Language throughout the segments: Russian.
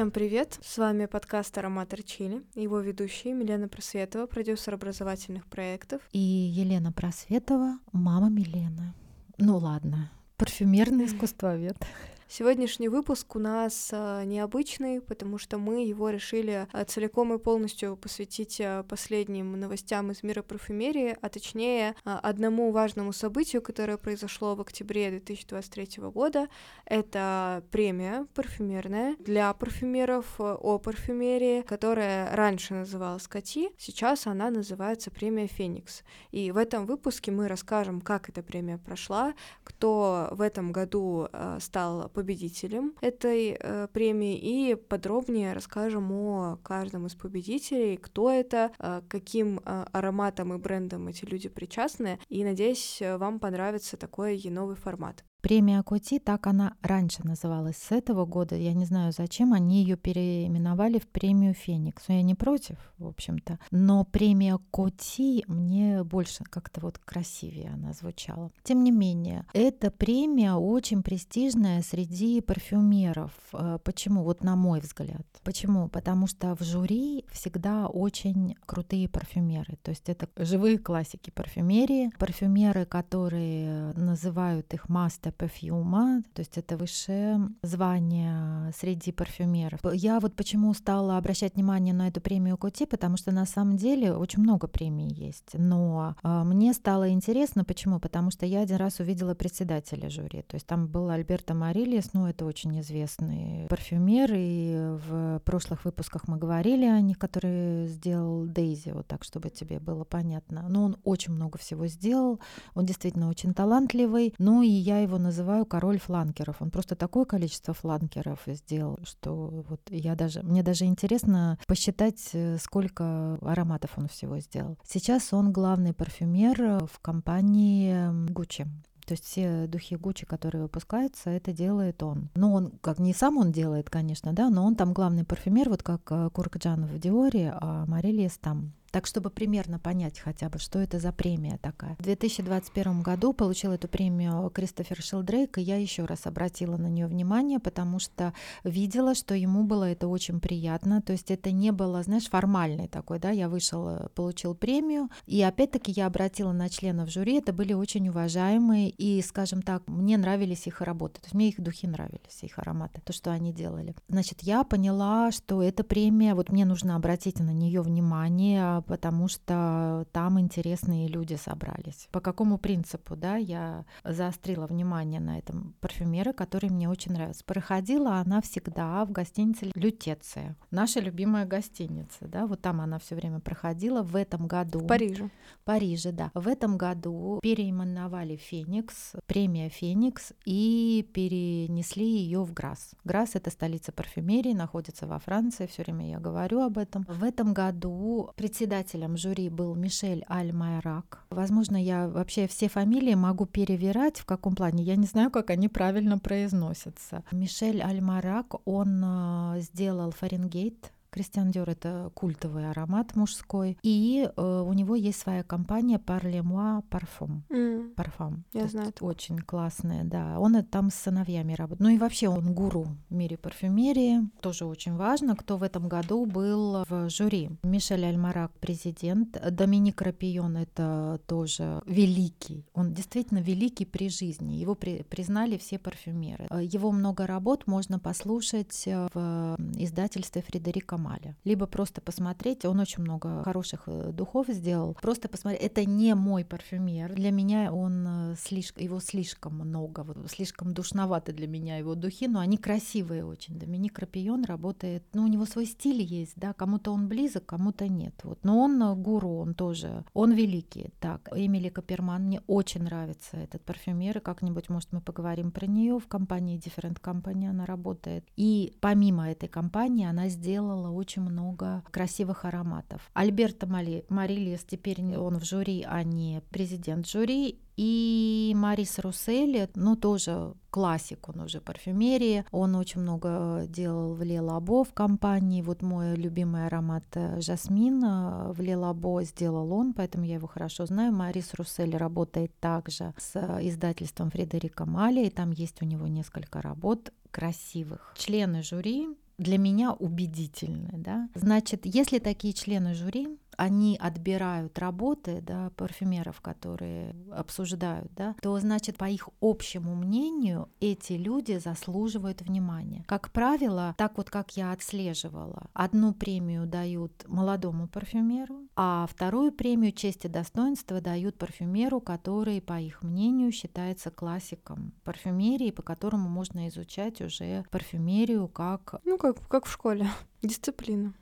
Всем привет! С вами подкаст «Ароматор Чили», его ведущие Милена Просветова, продюсер образовательных проектов. И Елена Просветова, мама Милены. Ну ладно, парфюмерный искусствовед. Сегодняшний выпуск у нас а, необычный, потому что мы его решили а, целиком и полностью посвятить а, последним новостям из мира парфюмерии, а точнее одному важному событию, которое произошло в октябре 2023 года. Это премия парфюмерная для парфюмеров о парфюмерии, которая раньше называлась Кати, сейчас она называется премия Феникс. И в этом выпуске мы расскажем, как эта премия прошла, кто в этом году стал победителем этой э, премии и подробнее расскажем о каждом из победителей, кто это, э, каким э, ароматом и брендом эти люди причастны. И надеюсь, вам понравится такой новый формат. Премия Коти, так она раньше называлась с этого года. Я не знаю, зачем они ее переименовали в премию Феникс. Но я не против, в общем-то. Но премия Коти мне больше как-то вот красивее она звучала. Тем не менее, эта премия очень престижная среди парфюмеров. Э, почему? Вот на мой взгляд. Почему? Потому что в жюри всегда очень крутые парфюмеры. То есть это живые классики парфюмерии. Парфюмеры, которые называют их мастер это парфюма, то есть это высшее звание среди парфюмеров. Я вот почему стала обращать внимание на эту премию Коти, потому что на самом деле очень много премий есть, но э, мне стало интересно, почему? Потому что я один раз увидела председателя жюри, то есть там был Альберто Марильес, ну это очень известный парфюмер, и в прошлых выпусках мы говорили о них, который сделал Дейзи, вот так, чтобы тебе было понятно. Но он очень много всего сделал, он действительно очень талантливый, ну и я его называю король фланкеров. Он просто такое количество фланкеров сделал, что вот я даже, мне даже интересно посчитать, э, сколько ароматов он всего сделал. Сейчас он главный парфюмер в компании Gucci. То есть все духи Гуччи, которые выпускаются, это делает он. Ну, он, как не сам он делает, конечно, да, но он там главный парфюмер, вот как э, Куркджан в Диоре, а Марильес там так, чтобы примерно понять хотя бы, что это за премия такая. В 2021 году получил эту премию Кристофер Шилдрейк, и я еще раз обратила на нее внимание, потому что видела, что ему было это очень приятно. То есть это не было, знаешь, формальный такой, да, я вышел, э, получил премию, и опять-таки я обратила на членов жюри, это были очень уважаемые, и, скажем так, мне нравились их работы, то есть мне их духи нравились, их ароматы, то, что они делали. Значит, я поняла, что эта премия, вот мне нужно обратить на нее внимание, потому что там интересные люди собрались. По какому принципу, да, я заострила внимание на этом парфюмеры, который мне очень нравится. Проходила она всегда в гостинице Лютеция, наша любимая гостиница, да, вот там она все время проходила в этом году. В Париже. В Париже, да. В этом году переименовали Феникс, премия Феникс, и перенесли ее в Грасс. Грасс — это столица парфюмерии, находится во Франции, все время я говорю об этом. В этом году председатель председателем жюри был Мишель Аль-Майрак. Возможно, я вообще все фамилии могу перевирать, в каком плане. Я не знаю, как они правильно произносятся. Мишель Аль-Майрак, он э, сделал Фаренгейт, Кристиан Диор — это культовый аромат мужской. И э, у него есть своя компания Parle-moi Parfum. Mm. Parfum. Я знаю. Очень классная, да. Он там с сыновьями работает. Ну и вообще он гуру в мире парфюмерии. Тоже очень важно, кто в этом году был в жюри. Мишель Альмарак — президент. Доминик Рапион — это тоже великий. Он действительно великий при жизни. Его при, признали все парфюмеры. Его много работ можно послушать в издательстве Фредерика Камаля. Либо просто посмотреть, он очень много хороших э, духов сделал. Просто посмотреть, это не мой парфюмер. Для меня он э, слишком, его слишком много, вот, слишком душноваты для меня его духи, но они красивые очень. Доминик Рапион работает, ну, у него свой стиль есть, да, кому-то он близок, кому-то нет. Вот. Но он э, гуру, он тоже, он великий. Так, Эмили Каперман, мне очень нравится этот парфюмер, и как-нибудь, может, мы поговорим про нее в компании Different Company она работает. И помимо этой компании она сделала очень много красивых ароматов. Альберто Марильес, теперь он в жюри, а не президент жюри, и Марис Русселли, ну тоже классик, он уже парфюмерии, он очень много делал в Лелабо в компании, вот мой любимый аромат э, жасмин э, в Лелабо сделал он, поэтому я его хорошо знаю. Марис Русселли работает также с издательством Фредерика Мали, и там есть у него несколько работ красивых. Члены жюри для меня убедительны. Да? Значит, если такие члены жюри они отбирают работы да, парфюмеров, которые обсуждают, да, то значит, по их общему мнению, эти люди заслуживают внимания. Как правило, так вот как я отслеживала, одну премию дают молодому парфюмеру, а вторую премию честь и достоинства дают парфюмеру, который, по их мнению, считается классиком парфюмерии, по которому можно изучать уже парфюмерию как... Ну, как, как в школе. Дисциплина.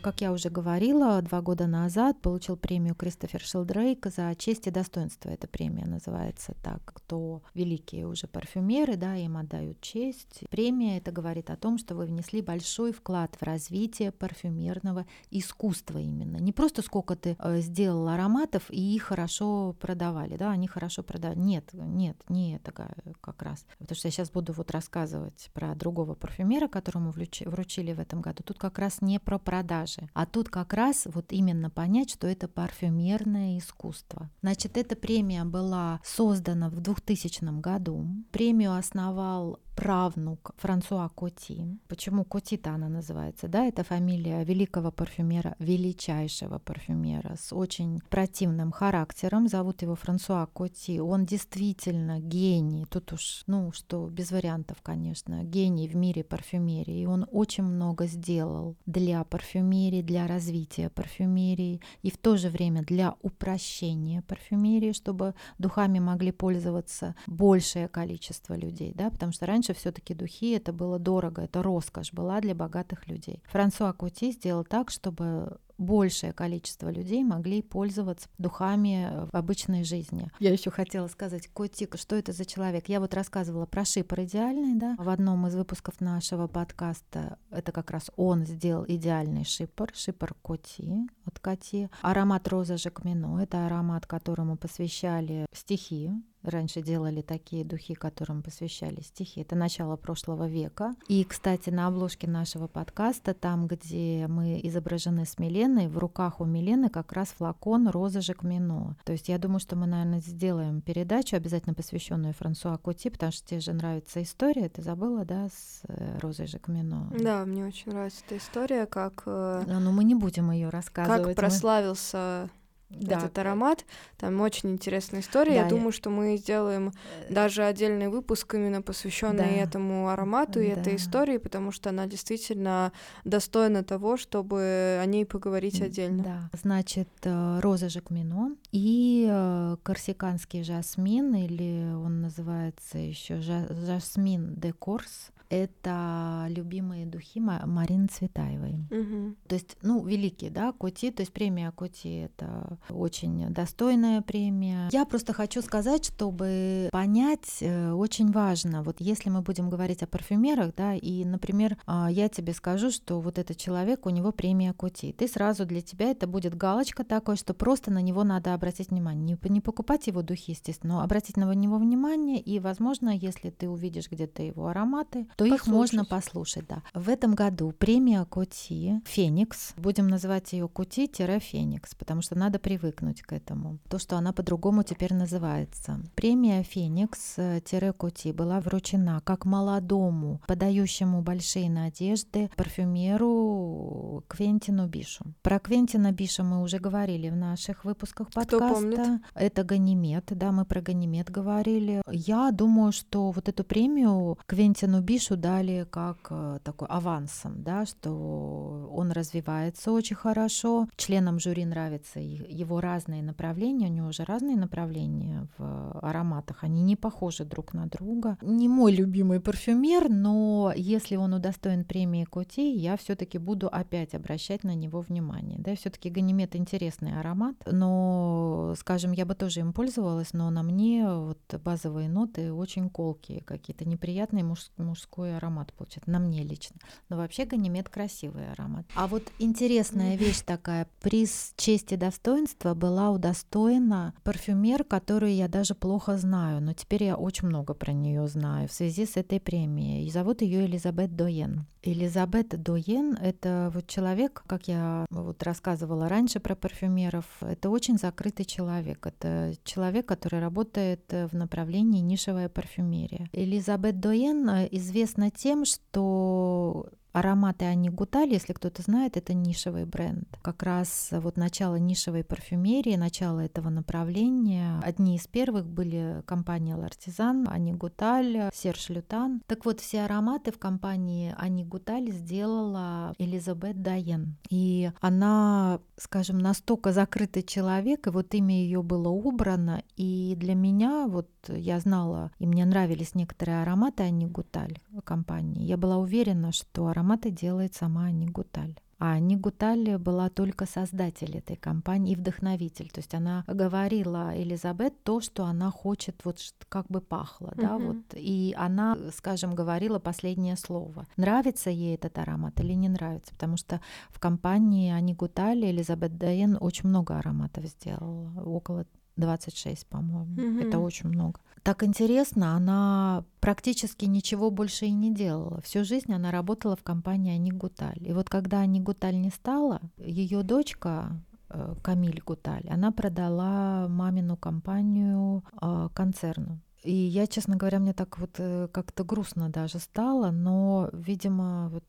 Как я уже говорила, два года назад получил премию Кристофер Шелдрейк за честь и достоинство. Эта премия называется так. Кто великие уже парфюмеры, да, им отдают честь. Премия это говорит о том, что вы внесли большой вклад в развитие парфюмерного искусства именно. Не просто сколько ты э, сделал ароматов и их хорошо продавали, да, они хорошо продавали. Нет, нет, не это как раз. Потому что я сейчас буду вот рассказывать про другого парфюмера, которому вручили в этом году. Тут как раз не про продажи продажи. А тут как раз вот именно понять, что это парфюмерное искусство. Значит, эта премия была создана в 2000 году. Премию основал правнук Франсуа Коти. Почему Коти-то она называется? Да, это фамилия великого парфюмера, величайшего парфюмера с очень противным характером. Зовут его Франсуа Коти. Он действительно гений. Тут уж, ну, что без вариантов, конечно, гений в мире парфюмерии. И он очень много сделал для парфюмерии, для развития парфюмерии и в то же время для упрощения парфюмерии, чтобы духами могли пользоваться большее количество людей, да, потому что раньше раньше все-таки духи это было дорого, это роскошь была для богатых людей. Франсуа Кути сделал так, чтобы большее количество людей могли пользоваться духами в обычной жизни. Я еще хотела сказать, Котик, что это за человек? Я вот рассказывала про шипр идеальный, да, в одном из выпусков нашего подкаста. Это как раз он сделал идеальный шипр, шипр Коти от Коти. Аромат роза Жакмино, это аромат, которому посвящали стихи раньше делали такие духи, которым посвящали стихи. Это начало прошлого века. И, кстати, на обложке нашего подкаста, там, где мы изображены с Миленой, в руках у Милены как раз флакон розы Жакмино. То есть я думаю, что мы, наверное, сделаем передачу, обязательно посвященную Франсуа Кути, потому что тебе же нравится история. Ты забыла, да, с э, розой Жакмино? Да, мне очень нравится эта история, как... Э, да, но мы не будем ее рассказывать. Как прославился да. этот аромат. Там очень интересная история. Да, я думаю, что мы сделаем э, даже отдельный выпуск именно посвященный да. этому аромату и да. этой истории, потому что она действительно достойна того, чтобы о ней поговорить отдельно. Да. Значит, э, роза Жакмино и э, корсиканский жасмин, или он называется еще жасмин де Корс это любимые духи Марины Цветаевой. Угу. То есть, ну, великие, да, Коти, то есть премия Коти — это очень достойная премия. Я просто хочу сказать, чтобы понять, э, очень важно, вот если мы будем говорить о парфюмерах, да, и, например, а, я тебе скажу, что вот этот человек, у него премия Коти, ты сразу для тебя это будет галочка такой, что просто на него надо обратить внимание. Не, не покупать его духи, естественно, но обратить на него внимание, и, возможно, если ты увидишь где-то его ароматы, то послушать. их можно послушать, да. В этом году премия Коти Феникс, будем называть ее Кути-Феникс, потому что надо привыкнуть к этому. То, что она по-другому теперь называется. Премия Феникс-Кути была вручена как молодому, подающему большие надежды парфюмеру Квентину Бишу. Про Квентина Биша мы уже говорили в наших выпусках подкаста. Кто помнит? Это Ганимед, да, мы про Ганимед говорили. Я думаю, что вот эту премию Квентину Бишу Мишу дали как э, такой авансом, да, что он развивается очень хорошо. Членам жюри нравятся его разные направления, у него уже разные направления в ароматах, они не похожи друг на друга. Не мой любимый парфюмер, но если он удостоен премии Коти, я все-таки буду опять обращать на него внимание. Да, все-таки Ганимед интересный аромат, но, скажем, я бы тоже им пользовалась, но на мне вот базовые ноты очень колкие, какие-то неприятные муж- мужской такой аромат получается, на мне лично. Но вообще Ганимед красивый аромат. А вот интересная вещь такая, приз чести и достоинства была удостоена парфюмер, которую я даже плохо знаю, но теперь я очень много про нее знаю в связи с этой премией. И зовут ее Элизабет Доен. Элизабет Доен — это вот человек, как я вот рассказывала раньше про парфюмеров, это очень закрытый человек. Это человек, который работает в направлении нишевая парфюмерия. Элизабет Доен известна тем, что Ароматы Ани Гуталь, если кто-то знает, это нишевый бренд. Как раз вот начало нишевой парфюмерии, начало этого направления. Одни из первых были компания L'Artisan, Ани Гуталь, Серж Лютан. Так вот, все ароматы в компании Ани Гуталь сделала Элизабет Дайен. И она, скажем, настолько закрытый человек, и вот имя ее было убрано. И для меня, вот я знала, и мне нравились некоторые ароматы Ани Гуталь компании. Я была уверена, что ароматы делает сама Ани Гуталь. А Ани Гуталь была только создатель этой компании и вдохновитель. То есть она говорила Элизабет то, что она хочет, вот как бы пахло, uh-huh. да, вот. И она, скажем, говорила последнее слово. Нравится ей этот аромат или не нравится? Потому что в компании Ани Гуталь Элизабет Дайен очень много ароматов сделала, около 26, по-моему. Угу. Это очень много. Так интересно, она практически ничего больше и не делала. Всю жизнь она работала в компании Ани Гуталь. И вот когда Ани Гуталь не стала, ее дочка э, Камиль Гуталь, она продала мамину компанию э, концерну. И я, честно говоря, мне так вот э, как-то грустно даже стало, но, видимо, вот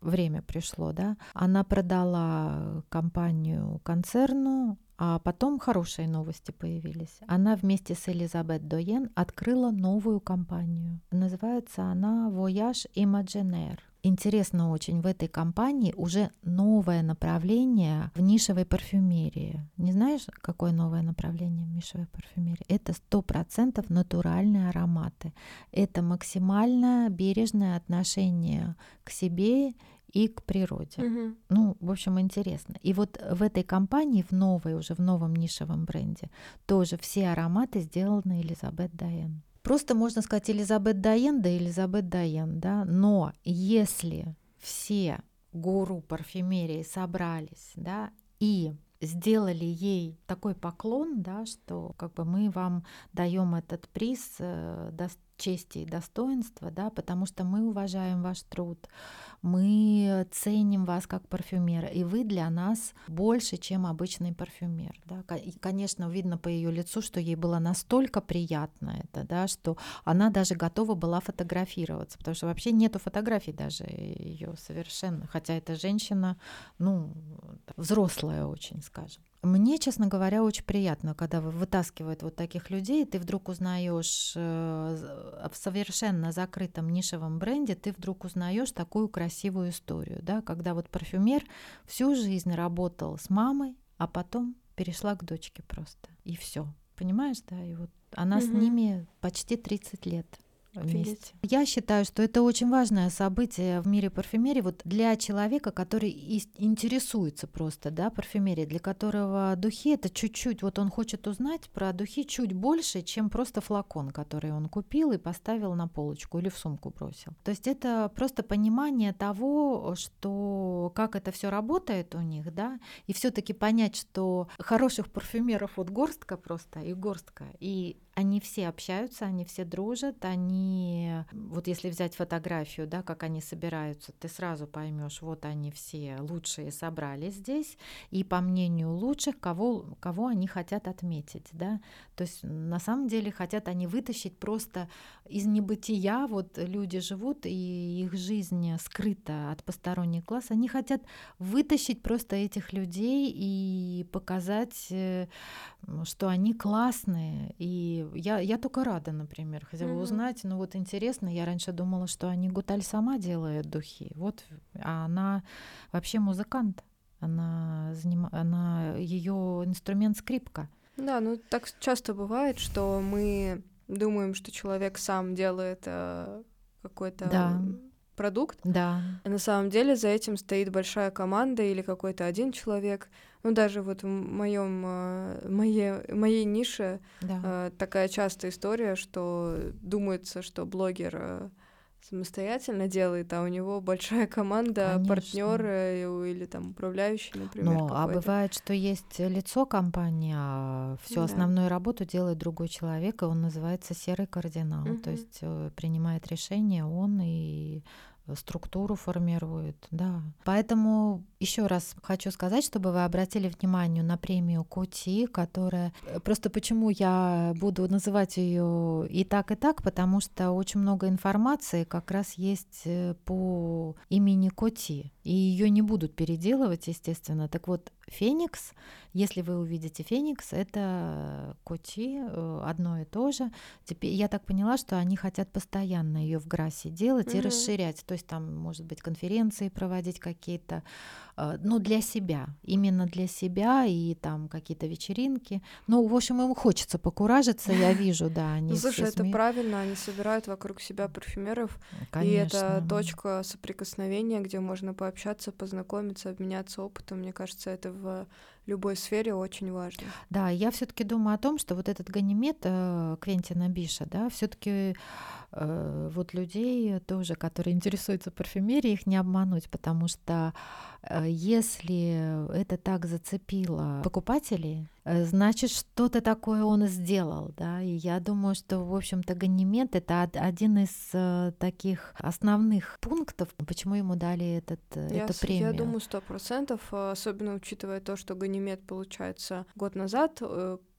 время пришло, да. Она продала компанию концерну, а потом хорошие новости появились. Она вместе с Элизабет Доен открыла новую компанию. Называется она Voyage Imaginaire. Интересно очень, в этой компании уже новое направление в нишевой парфюмерии. Не знаешь, какое новое направление в нишевой парфюмерии? Это сто процентов натуральные ароматы. Это максимально бережное отношение к себе и к природе. Угу. Ну, в общем, интересно. И вот в этой компании, в новой, уже в новом нишевом бренде, тоже все ароматы сделаны Элизабет Дайен. Просто можно сказать Элизабет Дайен, да Элизабет Дайен, да, но если все гуру парфюмерии собрались, да, и сделали ей такой поклон, да, что как бы мы вам даем этот приз э, чести и достоинства, да, потому что мы уважаем ваш труд, мы ценим вас как парфюмера, и вы для нас больше, чем обычный парфюмер. Да. И, конечно, видно по ее лицу, что ей было настолько приятно это, да, что она даже готова была фотографироваться, потому что вообще нету фотографий даже ее совершенно, хотя эта женщина, ну, взрослая очень, скажем. Мне, честно говоря, очень приятно, когда вытаскивают вот таких людей, ты вдруг узнаешь э, в совершенно закрытом нишевом бренде, ты вдруг узнаешь такую красивую историю, да, когда вот парфюмер всю жизнь работал с мамой, а потом перешла к дочке просто, и все, понимаешь, да, и вот она угу. с ними почти 30 лет вместе. Я считаю, что это очень важное событие в мире парфюмерии вот для человека, который интересуется просто, да, парфюмерией, для которого духи это чуть-чуть, вот он хочет узнать про духи чуть больше, чем просто флакон, который он купил и поставил на полочку или в сумку бросил. То есть это просто понимание того, что как это все работает у них, да, и все-таки понять, что хороших парфюмеров вот горстка просто и горстка, и они все общаются, они все дружат, они, вот если взять фотографию, да, как они собираются, ты сразу поймешь, вот они все лучшие собрались здесь, и по мнению лучших, кого, кого они хотят отметить, да, то есть на самом деле хотят они вытащить просто из небытия, вот люди живут, и их жизнь скрыта от посторонних глаз, они хотят вытащить просто этих людей и показать, э, что они классные, и я, я только рада, например, хотя бы mm-hmm. узнать. Ну вот интересно, я раньше думала, что они Гуталь сама делает духи. Вот, а она вообще музыкант. Она, заним... она ее инструмент скрипка. Да, ну так часто бывает, что мы думаем, что человек сам делает э, какой-то да. продукт. Да. А на самом деле за этим стоит большая команда или какой-то один человек. Ну, даже вот в моем, моей, моей нише да. Э, такая частая история, что думается, что блогер э, самостоятельно делает, а у него большая команда, партнеры или там управляющий, например. Ну, а бывает, что есть лицо компании, а всю да. основную работу делает другой человек, и он называется серый кардинал. Угу. То есть э, принимает решение он и структуру формирует, да. Поэтому еще раз хочу сказать, чтобы вы обратили внимание на премию Кути, которая э, просто почему я буду называть ее и так и так, потому что очень много информации как раз есть э, по имени Коти, и ее не будут переделывать, естественно. Так вот, Феникс, если вы увидите Феникс, это Коти, э, одно и то же. Теперь я так поняла, что они хотят постоянно ее в Грасе делать mm-hmm. и расширять. То есть там, может быть, конференции проводить какие-то, э, ну, для себя, именно для себя и там какие-то вечеринки. Ну, в общем, им хочется покуражиться, я вижу, да. Они ну, слушай, это правильно, они собирают вокруг себя парфюмеров, и это точка соприкосновения, где можно пообщаться, познакомиться, обменяться опытом. Мне кажется, это в любой сфере очень важно. Да, я все-таки думаю о том, что вот этот ганимед э, Квентина Биша, да, все-таки э, вот людей тоже, которые интересуются парфюмерией, их не обмануть, потому что э, если это так зацепило покупателей, э, значит, что-то такое он сделал, да, и я думаю, что, в общем-то, Ганимед — это один из э, таких основных пунктов, почему ему дали этот, я, эту премию. Я думаю, сто процентов, особенно учитывая то, что Ганимед, получается, год назад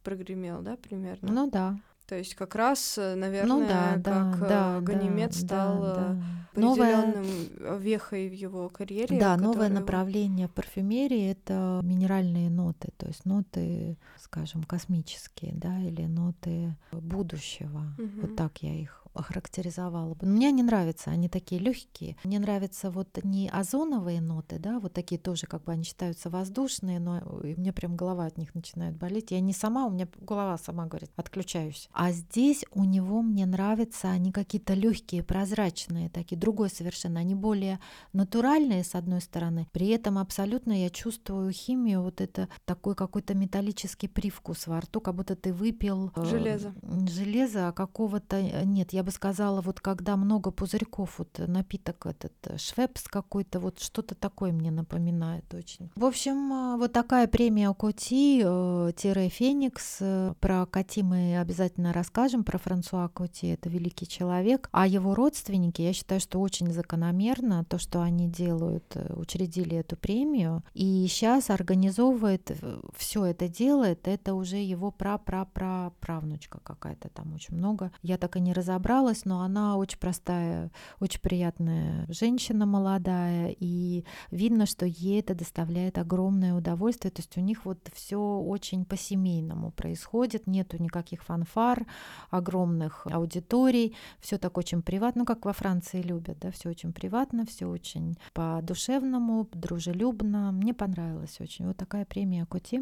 прогремел, да, примерно? Ну да. То есть как раз, э, наверное, ну, да, как э, да, Ганимед да, стал да, да. определенным новая... вехой в его карьере. Да, новое направление парфюмерии это минеральные ноты, то есть ноты, скажем, космические, да, или ноты будущего. Угу. Вот так я их охарактеризовала бы. Мне не нравятся, они такие легкие. Мне нравятся вот не озоновые ноты, да, вот такие тоже как бы они считаются воздушные, но и мне прям голова от них начинает болеть. Я не сама, у меня голова сама говорит, отключаюсь. А здесь у него мне нравятся, они какие-то легкие, прозрачные, такие, другой совершенно, они более натуральные с одной стороны, при этом абсолютно я чувствую химию, вот это такой какой-то металлический привкус во рту, как будто ты выпил э, железо, железо, а какого-то нет, я бы сказала, вот когда много пузырьков, вот напиток этот, э, швепс какой-то, вот что-то такое мне напоминает очень. В общем, э, вот такая премия Коти-Феникс. Э, про Коти мы обязательно расскажем, про Франсуа Коти, это великий человек. А его родственники, я считаю, что очень закономерно то, что они делают, учредили эту премию, и сейчас организовывает все это делает, это уже его пра-пра-пра-правнучка какая-то там очень много. Я так и не разобрала, разобралась, но она очень простая, очень приятная женщина молодая, и видно, что ей это доставляет огромное удовольствие. То есть у них вот все очень по-семейному происходит, нету никаких фанфар, огромных аудиторий, все так очень приватно, ну как во Франции любят, да, все очень приватно, все очень по-душевному, дружелюбно. Мне понравилось очень. Вот такая премия Коти.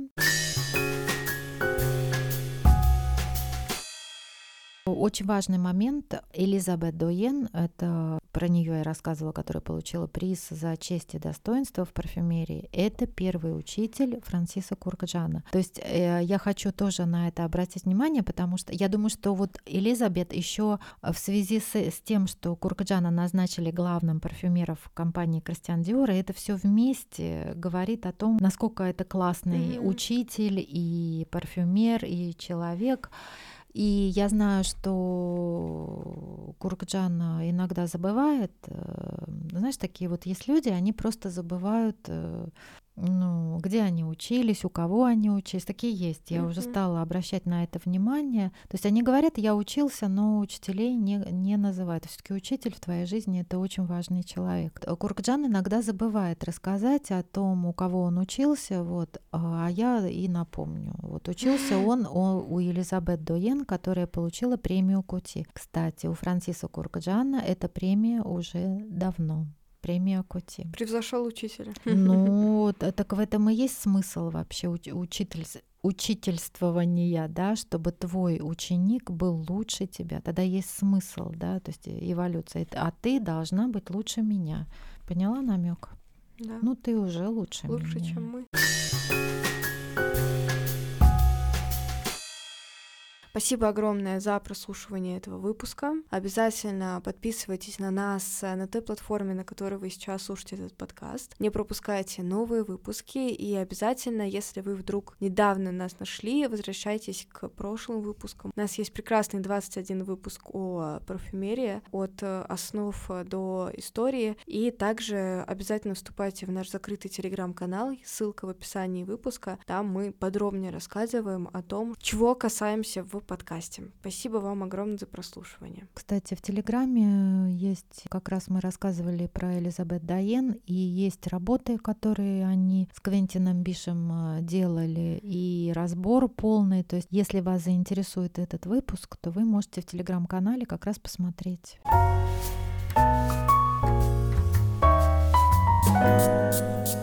Очень важный момент. Элизабет Доен, это про нее я рассказывала, которая получила приз за честь и достоинство в парфюмерии. Это первый учитель Франсиса Куркджана. То есть э, я хочу тоже на это обратить внимание, потому что я думаю, что вот Элизабет еще в связи с, с тем, что Куркджана назначили главным парфюмером компании Кристиан Диора, это все вместе говорит о том, насколько это классный mm-hmm. учитель и парфюмер и человек. И я знаю, что Куркджан иногда забывает, э, знаешь, такие вот есть люди, они просто забывают э, ну, где они учились, у кого они учились, такие есть. Я mm-hmm. уже стала обращать на это внимание. То есть они говорят, я учился, но учителей не, не называют. Все-таки учитель в твоей жизни это очень важный человек. Куркджан иногда забывает рассказать о том, у кого он учился, вот, а я и напомню. Вот учился он у Елизабет Доен, которая получила премию Кути. Кстати, у Франсиса Куркджана эта премия уже давно премия Коти. Превзошел учителя. Ну, так в этом и есть смысл вообще учитель, учительствования, да, чтобы твой ученик был лучше тебя. Тогда есть смысл, да, то есть эволюция. А ты должна быть лучше меня. Поняла намек? Да. Ну, ты уже лучше, лучше меня. Чем мы. Спасибо огромное за прослушивание этого выпуска. Обязательно подписывайтесь на нас на той платформе, на которой вы сейчас слушаете этот подкаст. Не пропускайте новые выпуски и обязательно, если вы вдруг недавно нас нашли, возвращайтесь к прошлым выпускам. У нас есть прекрасный 21 выпуск о парфюмерии, от основ до истории, и также обязательно вступайте в наш закрытый телеграм-канал, ссылка в описании выпуска. Там мы подробнее рассказываем о том, чего касаемся в подкасте. Спасибо вам огромное за прослушивание. Кстати, в Телеграме есть, как раз мы рассказывали про Элизабет Дайен, и есть работы, которые они с Квентином Бишем э, делали, и разбор полный. То есть, если вас заинтересует этот выпуск, то вы можете в Телеграм-канале как раз посмотреть. thank you